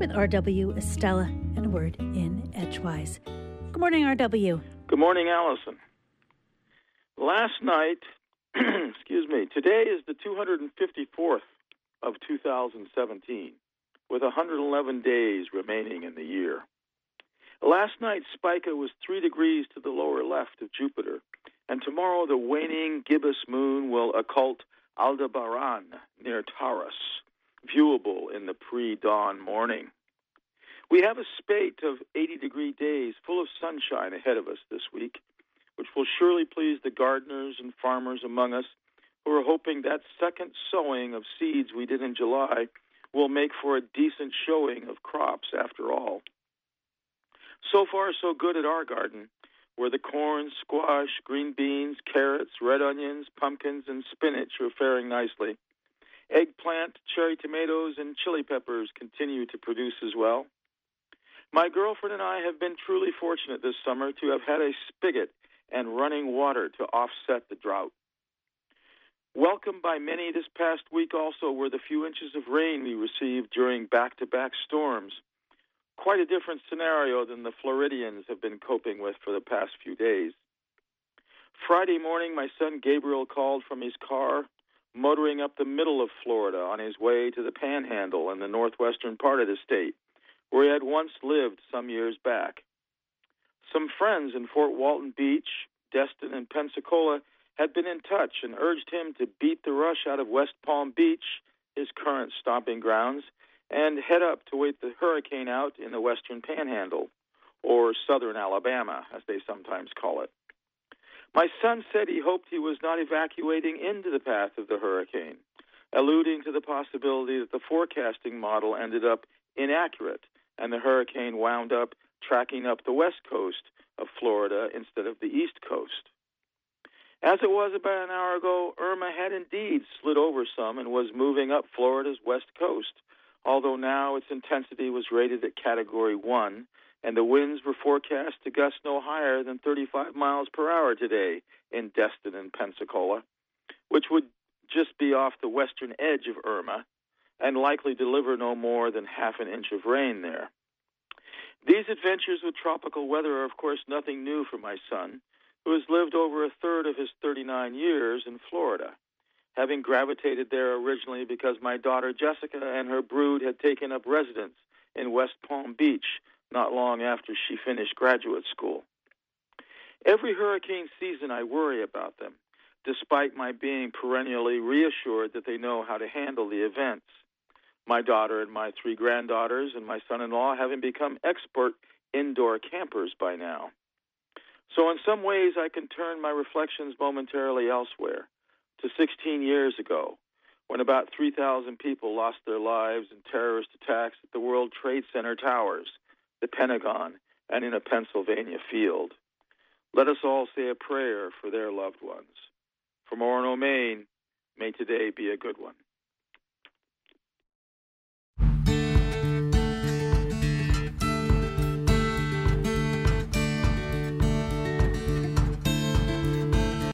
with R.W. Estela and a word in Edgewise. Good morning, R.W. Good morning, Allison. Last night, excuse me, today is the 254th of 2017, with 111 days remaining in the year. Last night, Spica was three degrees to the lower left of Jupiter, and tomorrow the waning gibbous moon will occult Aldebaran near Taurus, viewable in the pre dawn morning. We have a spate of 80 degree days full of sunshine ahead of us this week, which will surely please the gardeners and farmers among us who are hoping that second sowing of seeds we did in July will make for a decent showing of crops after all. So far, so good at our garden, where the corn, squash, green beans, carrots, red onions, pumpkins, and spinach are faring nicely. Eggplant, cherry tomatoes, and chili peppers continue to produce as well. My girlfriend and I have been truly fortunate this summer to have had a spigot and running water to offset the drought. Welcomed by many this past week also were the few inches of rain we received during back to back storms. Quite a different scenario than the Floridians have been coping with for the past few days. Friday morning, my son Gabriel called from his car, motoring up the middle of Florida on his way to the panhandle in the northwestern part of the state, where he had once lived some years back. Some friends in Fort Walton Beach, Destin, and Pensacola had been in touch and urged him to beat the rush out of West Palm Beach, his current stomping grounds, and head up to wait the hurricane out in the western panhandle, or southern Alabama, as they sometimes call it. My son said he hoped he was not evacuating into the path of the hurricane, alluding to the possibility that the forecasting model ended up inaccurate and the hurricane wound up tracking up the west coast of Florida instead of the east coast. As it was about an hour ago, Irma had indeed slid over some and was moving up Florida's west coast, although now its intensity was rated at Category 1, and the winds were forecast to gust no higher than 35 miles per hour today in Destin and Pensacola, which would just be off the western edge of Irma and likely deliver no more than half an inch of rain there. These adventures with tropical weather are, of course, nothing new for my son, who has lived over a third of his 39 years in Florida, having gravitated there originally because my daughter Jessica and her brood had taken up residence in West Palm Beach not long after she finished graduate school. Every hurricane season, I worry about them, despite my being perennially reassured that they know how to handle the events. My daughter and my three granddaughters and my son in law having become expert indoor campers by now. So, in some ways, I can turn my reflections momentarily elsewhere to 16 years ago, when about 3,000 people lost their lives in terrorist attacks at the World Trade Center towers, the Pentagon, and in a Pennsylvania field. Let us all say a prayer for their loved ones. From Orono, Maine, may today be a good one.